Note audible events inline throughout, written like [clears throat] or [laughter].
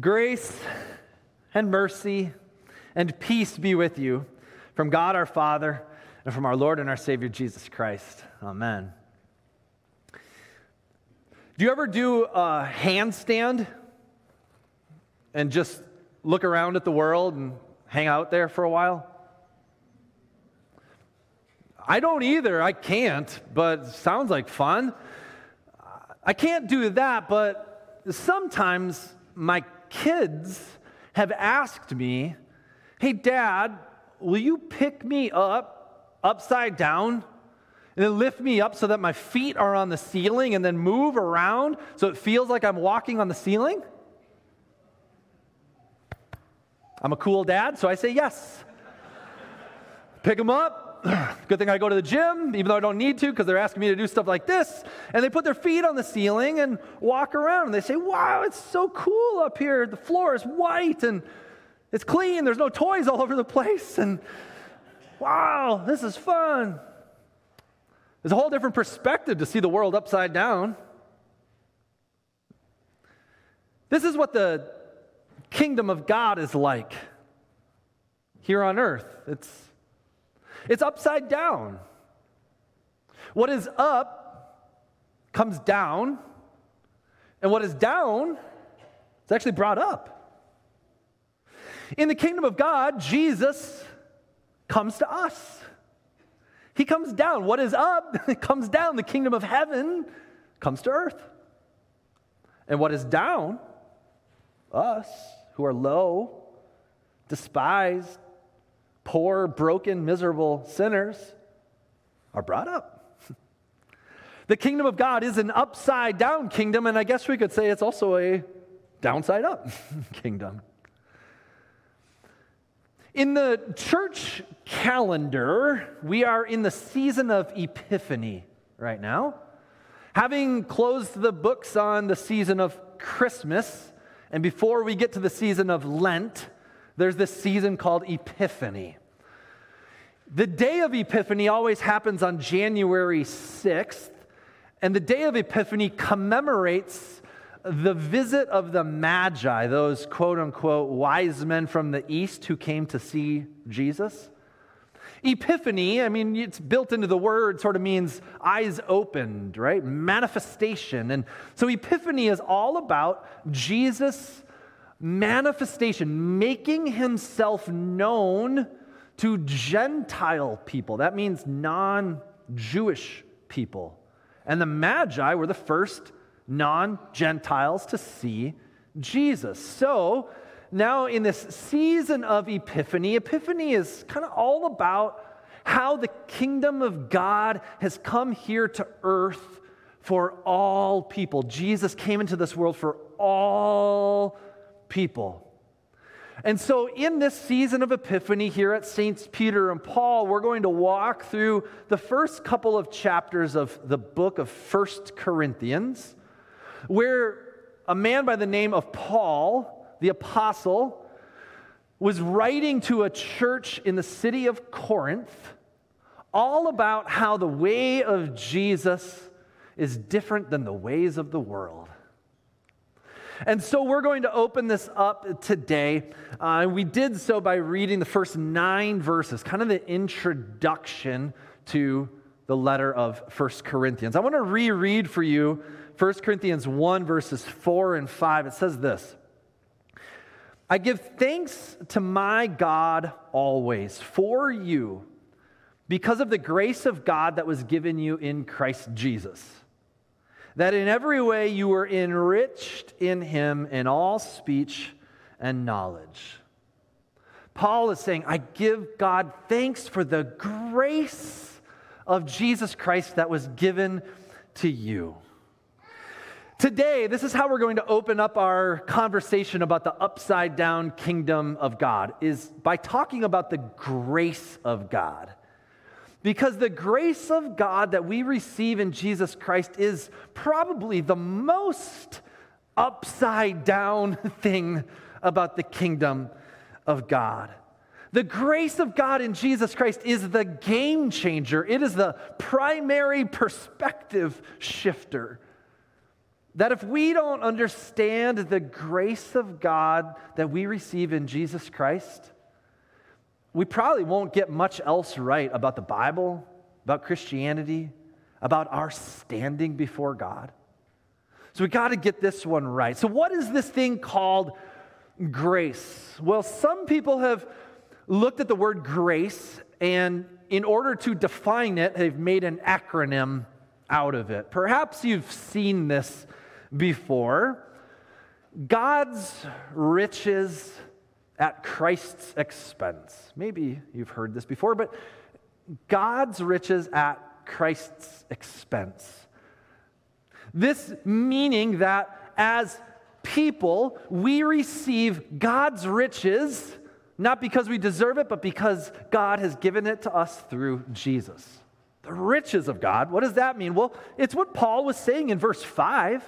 Grace and mercy and peace be with you from God our Father and from our Lord and our Savior Jesus Christ. Amen. Do you ever do a handstand and just look around at the world and hang out there for a while? I don't either. I can't, but sounds like fun. I can't do that, but sometimes my kids have asked me, Hey, Dad, will you pick me up upside down and then lift me up so that my feet are on the ceiling and then move around so it feels like I'm walking on the ceiling? I'm a cool dad, so I say yes. Pick them up, [clears throat] Good thing I go to the gym, even though I don't need to, because they're asking me to do stuff like this. And they put their feet on the ceiling and walk around. And they say, Wow, it's so cool up here. The floor is white and it's clean. There's no toys all over the place. And wow, this is fun. There's a whole different perspective to see the world upside down. This is what the kingdom of God is like here on earth. It's it's upside down. What is up comes down, and what is down is actually brought up. In the kingdom of God, Jesus comes to us. He comes down. What is up [laughs] comes down. The kingdom of heaven comes to earth. And what is down, us who are low, despised, poor, broken, miserable sinners are brought up. [laughs] the kingdom of God is an upside down kingdom, and I guess we could say it's also a downside up [laughs] kingdom. In the church calendar, we are in the season of Epiphany right now. Having closed the books on the season of Christmas, and before we get to the season of Lent, there's this season called Epiphany. The day of Epiphany always happens on January 6th, and the day of Epiphany commemorates the visit of the Magi, those quote unquote wise men from the east who came to see Jesus. Epiphany, I mean, it's built into the word, sort of means eyes opened, right? Manifestation. And so Epiphany is all about Jesus' manifestation, making himself known to Gentile people. That means non Jewish people. And the Magi were the first non Gentiles to see Jesus. So now, in this season of Epiphany, Epiphany is kind of all about how the kingdom of God has come here to earth for all people. Jesus came into this world for all people. And so, in this season of Epiphany here at Saints Peter and Paul, we're going to walk through the first couple of chapters of the book of First Corinthians, where a man by the name of Paul, the apostle, was writing to a church in the city of Corinth all about how the way of Jesus is different than the ways of the world. And so we're going to open this up today. Uh, we did so by reading the first nine verses, kind of the introduction to the letter of First Corinthians. I want to reread for you 1 Corinthians 1, verses 4 and 5. It says this I give thanks to my God always for you because of the grace of God that was given you in Christ Jesus that in every way you were enriched in him in all speech and knowledge. Paul is saying, I give God thanks for the grace of Jesus Christ that was given to you. Today, this is how we're going to open up our conversation about the upside down kingdom of God is by talking about the grace of God. Because the grace of God that we receive in Jesus Christ is probably the most upside down [laughs] thing about the kingdom of God. The grace of God in Jesus Christ is the game changer, it is the primary perspective shifter that if we don't understand the grace of God that we receive in Jesus Christ, we probably won't get much else right about the Bible, about Christianity, about our standing before God. So we got to get this one right. So, what is this thing called grace? Well, some people have looked at the word grace, and in order to define it, they've made an acronym out of it. Perhaps you've seen this before. God's riches at Christ's expense. Maybe you've heard this before, but God's riches at Christ's expense. This meaning that as people, we receive God's riches not because we deserve it, but because God has given it to us through Jesus. The riches of God. What does that mean? Well, it's what Paul was saying in verse 5.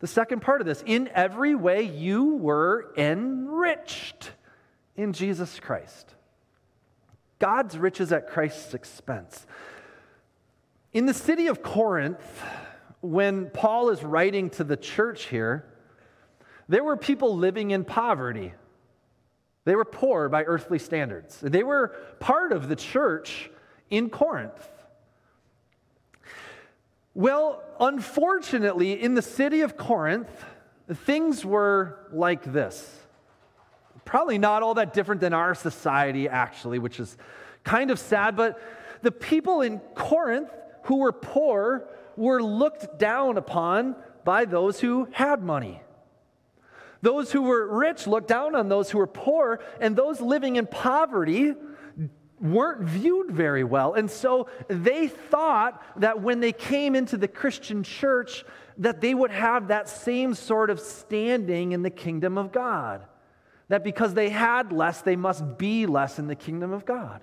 The second part of this in every way you were enriched in Jesus Christ. God's riches at Christ's expense. In the city of Corinth, when Paul is writing to the church here, there were people living in poverty. They were poor by earthly standards. They were part of the church in Corinth. Well, unfortunately, in the city of Corinth, things were like this. Probably not all that different than our society, actually, which is kind of sad, but the people in Corinth who were poor were looked down upon by those who had money. Those who were rich looked down on those who were poor, and those living in poverty weren't viewed very well. And so they thought that when they came into the Christian church, that they would have that same sort of standing in the kingdom of God. That because they had less, they must be less in the kingdom of God.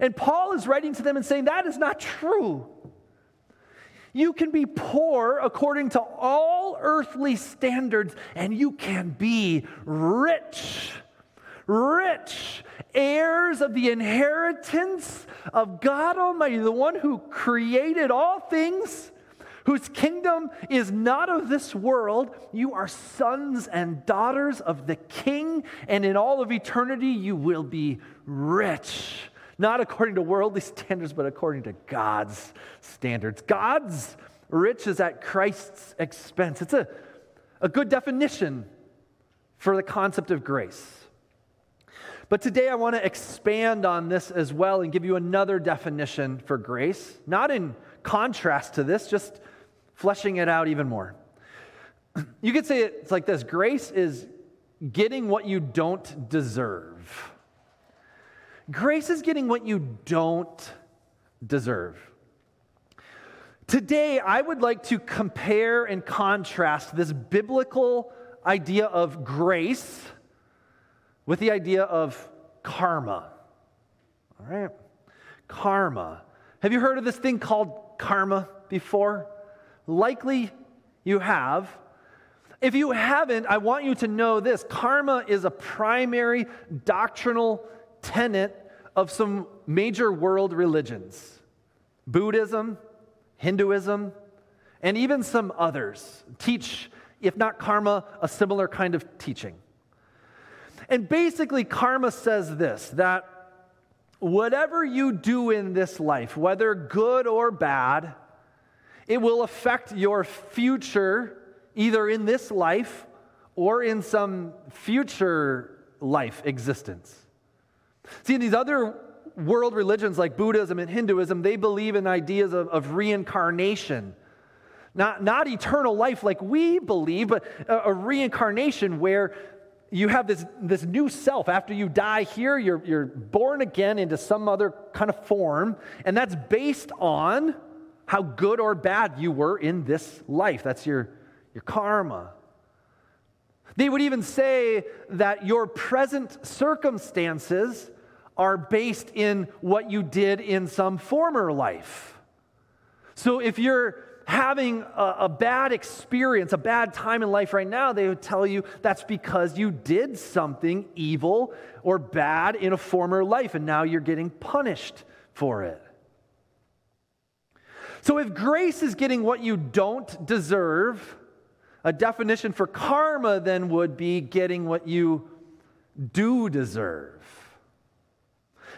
And Paul is writing to them and saying, that is not true. You can be poor according to all earthly standards, and you can be rich. Rich, heirs of the inheritance of God Almighty, the one who created all things, whose kingdom is not of this world. You are sons and daughters of the King, and in all of eternity you will be rich not according to worldly standards, but according to God's standards. God's riches at Christ's expense. It's a, a good definition for the concept of grace. But today I want to expand on this as well and give you another definition for grace, not in contrast to this, just fleshing it out even more. [clears throat] You could say it's like this grace is getting what you don't deserve. Grace is getting what you don't deserve. Today, I would like to compare and contrast this biblical idea of grace with the idea of karma. All right? Karma. Have you heard of this thing called karma before? Likely you have. If you haven't, I want you to know this karma is a primary doctrinal tenet of some major world religions Buddhism, Hinduism, and even some others teach, if not karma, a similar kind of teaching. And basically, karma says this that whatever you do in this life, whether good or bad, it will affect your future, either in this life or in some future life existence. See, in these other world religions like Buddhism and Hinduism, they believe in ideas of, of reincarnation. Not, not eternal life like we believe, but a, a reincarnation where you have this, this new self. After you die here, you're, you're born again into some other kind of form, and that's based on how good or bad you were in this life. That's your, your karma. They would even say that your present circumstances are based in what you did in some former life. So if you're having a, a, bad experience, a bad time in life right now, they would tell you that's because you did something evil or bad in a former life and now you're getting punished for it. So if grace is getting what you don't deserve, a definition for karma then would be getting what you do deserve.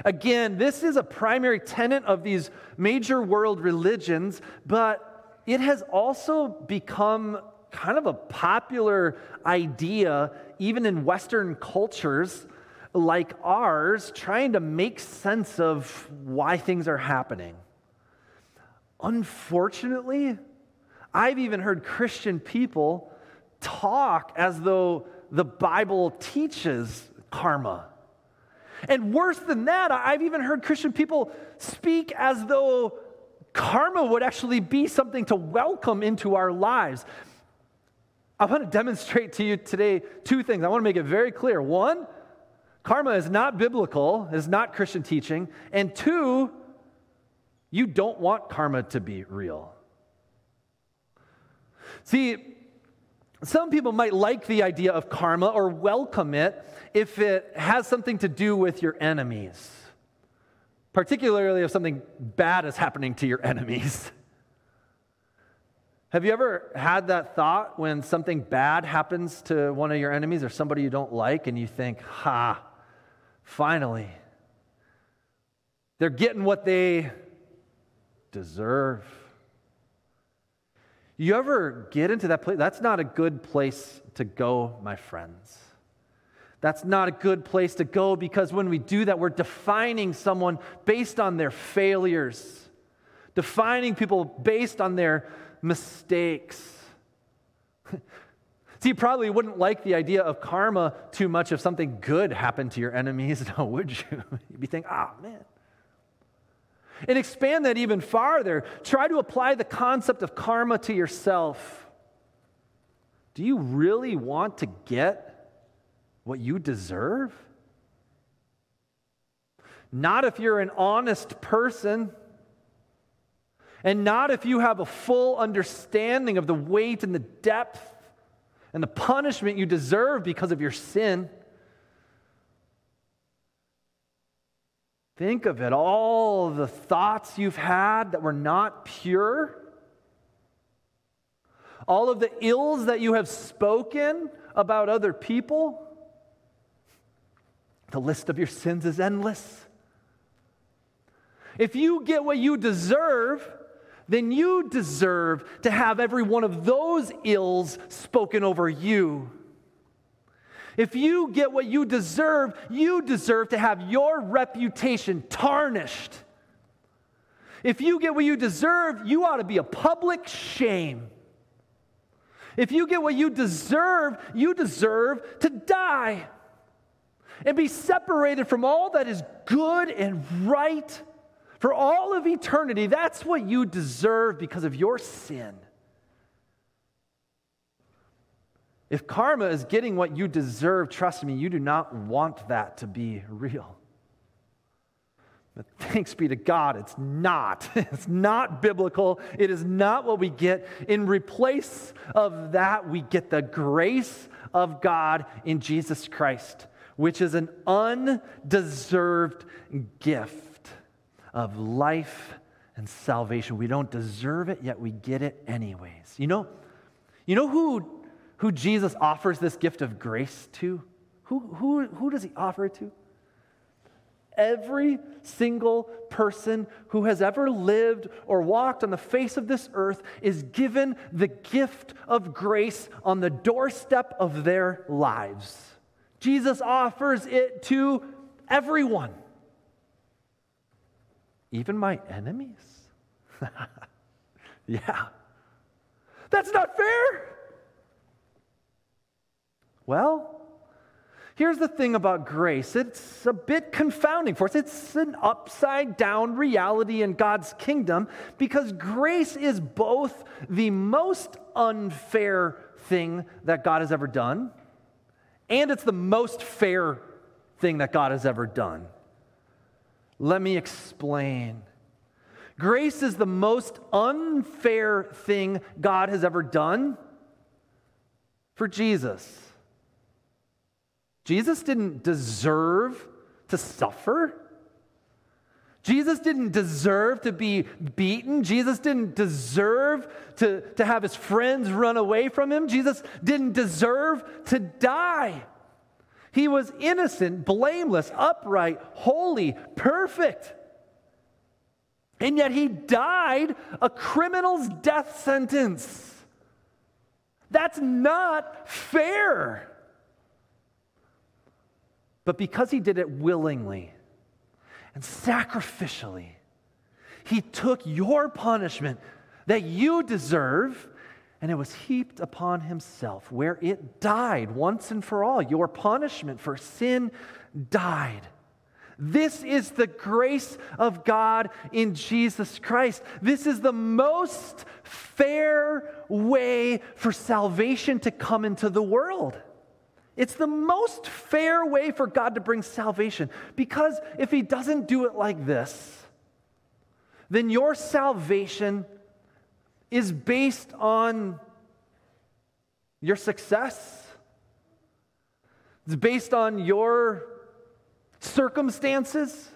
Again, this is a primary tenet of these major world religions, but it has also become kind of a popular idea, even in Western cultures like ours, trying to make sense of why things are happening. Unfortunately, I've even heard Christian people talk as though the Bible teaches karma. And worse than that, I've even heard Christian people speak as though karma would actually be something to welcome into our lives. I want to demonstrate to you today two things. I want to make it very clear. One, karma is not biblical, is not Christian teaching. And two, you don't want karma to be real. See, some people might like the idea of karma or welcome it if it has something to do with your enemies, particularly if something bad is happening to your [laughs] enemies. Have you ever had that thought when something bad happens to one of your enemies or somebody you don't like, and you think, ha, finally, they're getting what they deserve? You ever get into that place? That's not a good place to go, my friends. That's not a good place to go because when we do that, we're defining someone based on their failures, defining people based on their mistakes. [laughs] See, you probably wouldn't like the idea of karma too much if something good happened to your enemies, [laughs] no, would you? You'd be thinking, ah, oh, man, and expand that even farther. Try to apply the concept of karma to yourself. Do you really want to get what you deserve? Not if you're an honest person, and not if you have a full understanding of the weight and the depth and the punishment you deserve because of your sin. Think of it all the thoughts you've had that were not pure, all of the ills that you have spoken about other people. The list of your sins is endless. If you get what you deserve, then you deserve to have every one of those ills spoken over you. If you get what you deserve, you deserve to have your reputation tarnished. If you get what you deserve, you ought to be a public shame. If you get what you deserve, you deserve to die and be separated from all that is good and right for all of eternity. That's what you deserve because of your sin. If karma is getting what you deserve, trust me, you do not want that to be real. But thanks be to God, it's not. [laughs] It's not biblical. It is not what we get. In replace of that, we get the grace of God in Jesus Christ, which is an undeserved gift of life and salvation. We don't deserve it, yet we get it anyways. You know, you know who who Jesus offers this gift of grace to? Who, who, who does he offer it to? Every single person who has ever lived or walked on the face of this earth is given the gift of grace on the doorstep of their lives. Jesus offers it to everyone, even my enemies. [laughs] yeah. That's not fair. Well, here's the thing about grace it's a bit confounding for us. It's an upside down reality in God's kingdom because grace is both the most unfair thing that God has ever done, and it's the most fair thing that God has ever done. Let me explain. Grace is the most unfair thing God has ever done for Jesus. Jesus didn't deserve to suffer. Jesus didn't deserve to be beaten. Jesus didn't deserve to, to have his friends run away from him. Jesus didn't deserve to die. He was innocent, blameless, upright, holy, perfect. And yet he died a criminal's death sentence. That's not fair. But because he did it willingly and sacrificially, he took your punishment that you deserve and it was heaped upon himself, where it died once and for all. Your punishment for sin died. This is the grace of God in Jesus Christ. This is the most fair way for salvation to come into the world. It's the most fair way for God to bring salvation because if He doesn't do it like this, then your salvation is based on your success. It's based on your circumstances.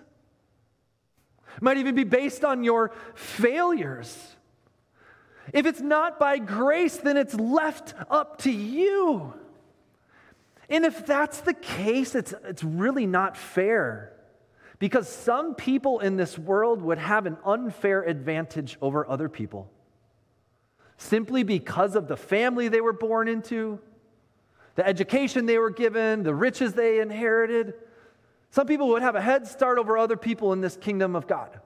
It might even be based on your failures. If it's not by grace, then it's left up to you. And if that's the case, it's, it's really not fair. Because some people in this world would have an unfair advantage over other people simply because of the family they were born into, the education they were given, the riches they inherited. Some people would have a head start over other people in this kingdom of God.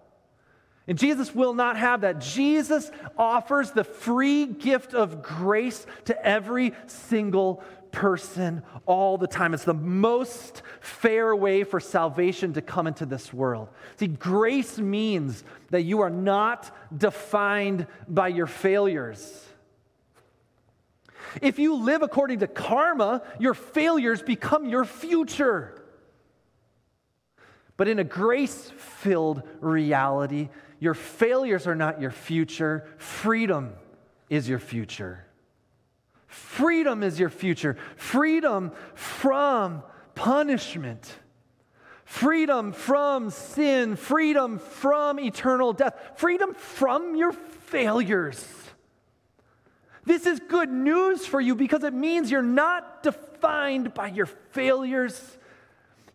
And Jesus will not have that. Jesus offers the free gift of grace to every single person all the time. It's the most fair way for salvation to come into this world. See, grace means that you are not defined by your failures. If you live according to karma, your failures become your future. But in a grace filled reality, your failures are not your future, freedom is your future. Freedom is your future. Freedom from punishment. Freedom from sin. Freedom from eternal death. Freedom from your failures. This is good news for you because it means you're not defined by your failures.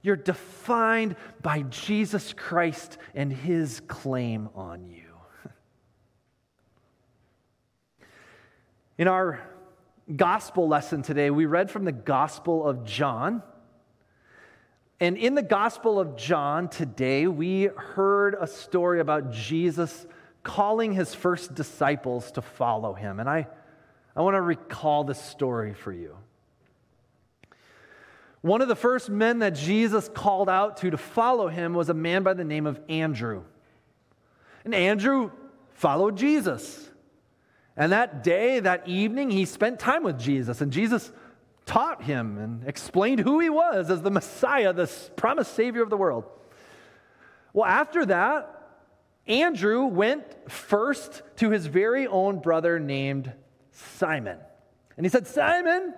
You're defined by Jesus Christ and his claim on you. [laughs] In our gospel lesson today, we read from the Gospel of John. And in the Gospel of John today, we heard a story about Jesus calling his first disciples to follow him. And I, I want to recall this story for you. One of the first men that Jesus called out to to follow him was a man by the name of Andrew. And Andrew followed Jesus. And that day, that evening, he spent time with Jesus, and Jesus taught him and explained who he was as the Messiah, the promised Savior of the world. Well, after that, Andrew went first to his very own brother named Simon. And he said, Simon,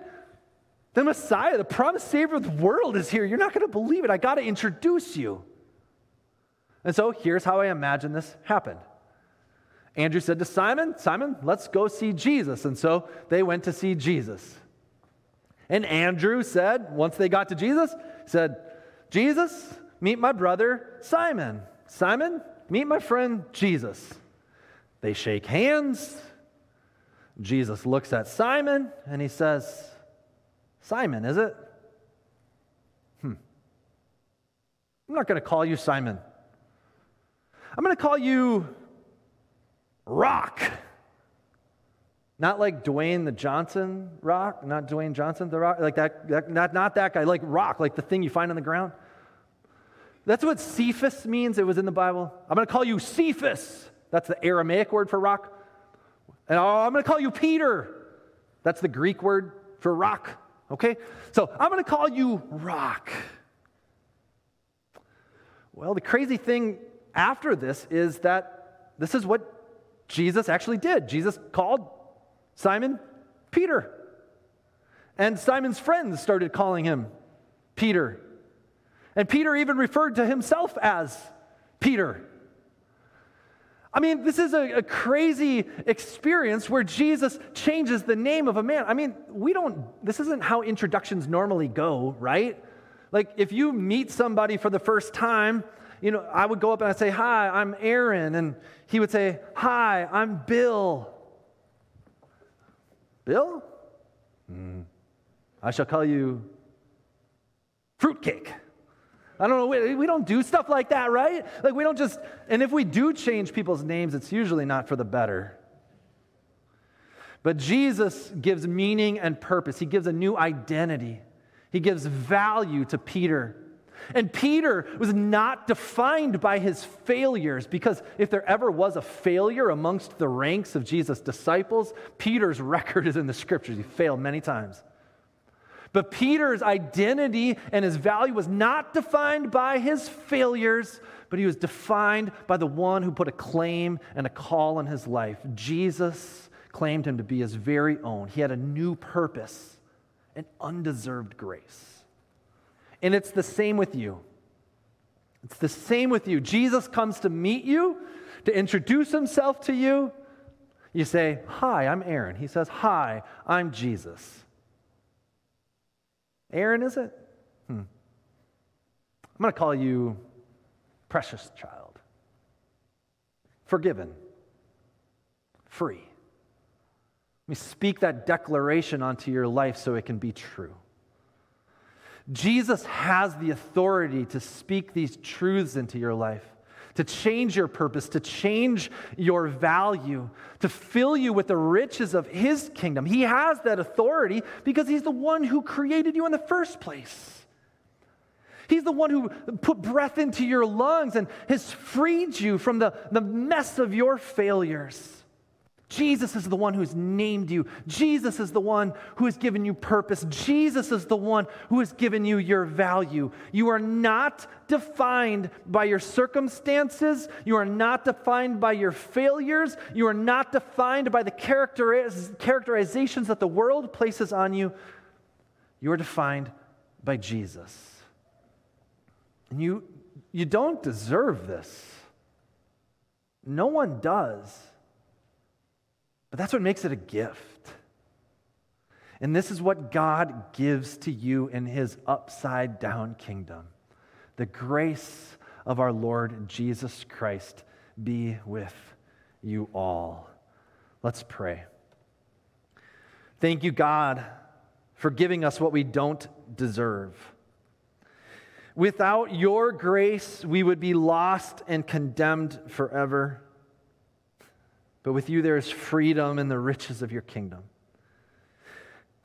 the Messiah, the promised Savior of the world is here. You're not going to believe it. I got to introduce you. And so here's how I imagine this happened. Andrew said to Simon, Simon, let's go see Jesus. And so they went to see Jesus. And Andrew said, once they got to Jesus, said, Jesus, meet my brother Simon. Simon, meet my friend Jesus. They shake hands. Jesus looks at Simon and he says, Simon, is it? Hmm. I'm not going to call you Simon. I'm going to call you rock. Not like Dwayne the Johnson rock, not Dwayne Johnson the rock, like that, that not, not that guy, like rock, like the thing you find on the ground. That's what Cephas means. It was in the Bible. I'm going to call you Cephas. That's the Aramaic word for rock. And oh, I'm going to call you Peter. That's the Greek word for rock. Okay? So I'm going to call you rock. Well, the crazy thing after this is that this is what Jesus actually did. Jesus called Simon Peter. And Simon's friends started calling him Peter. And Peter even referred to himself as Peter. I mean, this is a, a, crazy experience where Jesus changes the name of a man. I mean, we don't, this isn't how introductions normally go, right? Like, if you meet somebody for the first time, you know, I would go up and I'd say, Hi, I'm Aaron. And he would say, Hi, I'm Bill. Bill? Mm. I shall call you fruitcake. I don't know, we, we don't do stuff like that, right? Like, we don't just, and if we do change people's names, it's usually not for the better. But Jesus gives meaning and purpose, He gives a new identity, He gives value to Peter. And Peter was not defined by his failures because if there ever was a failure amongst the ranks of Jesus' disciples, Peter's [laughs] record is in the scriptures. He failed many times. But Peter's identity and his value was not defined by his failures, but he was defined by the one who put a claim and a call on his life. Jesus claimed him to be his very own. He had a new purpose, an undeserved grace. And it's the same with you. It's the same with you. Jesus comes to meet you, to introduce himself to you. You say, Hi, I'm Aaron. He says, Hi, I'm Jesus. Aaron, is it? Hmm. I'm going to call you precious child, forgiven, free. Let me speak that declaration onto your life so it can be true. Jesus has the authority to speak these truths into your life to change your purpose, to change your value, to fill you with the riches of His kingdom. He has that authority because He's the one who created you in the first place. He's the one who put breath into your lungs and has freed you from the, the mess of your failures. Jesus is the one who's named you. Jesus is the one who has given you purpose. Jesus is the one who has given you your value. You are not defined by your circumstances. You are not defined by your failures. You are not defined by the characteriz- characterizations that the world places on you. You are defined by Jesus. And you, you don't deserve this. No one does. But that's what makes it a gift. And this is what God gives to you in his upside down kingdom. The grace of our Lord Jesus Christ be with you all. Let's pray. Thank you, God, for giving us what we don't deserve. Without your grace, we would be lost and condemned forever. But with you, there is freedom in the riches of your kingdom.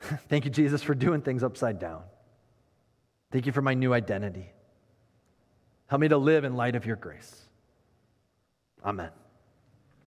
[laughs] Thank you, Jesus, for doing things upside down. Thank you for my new identity. Help me to live in light of your grace. Amen.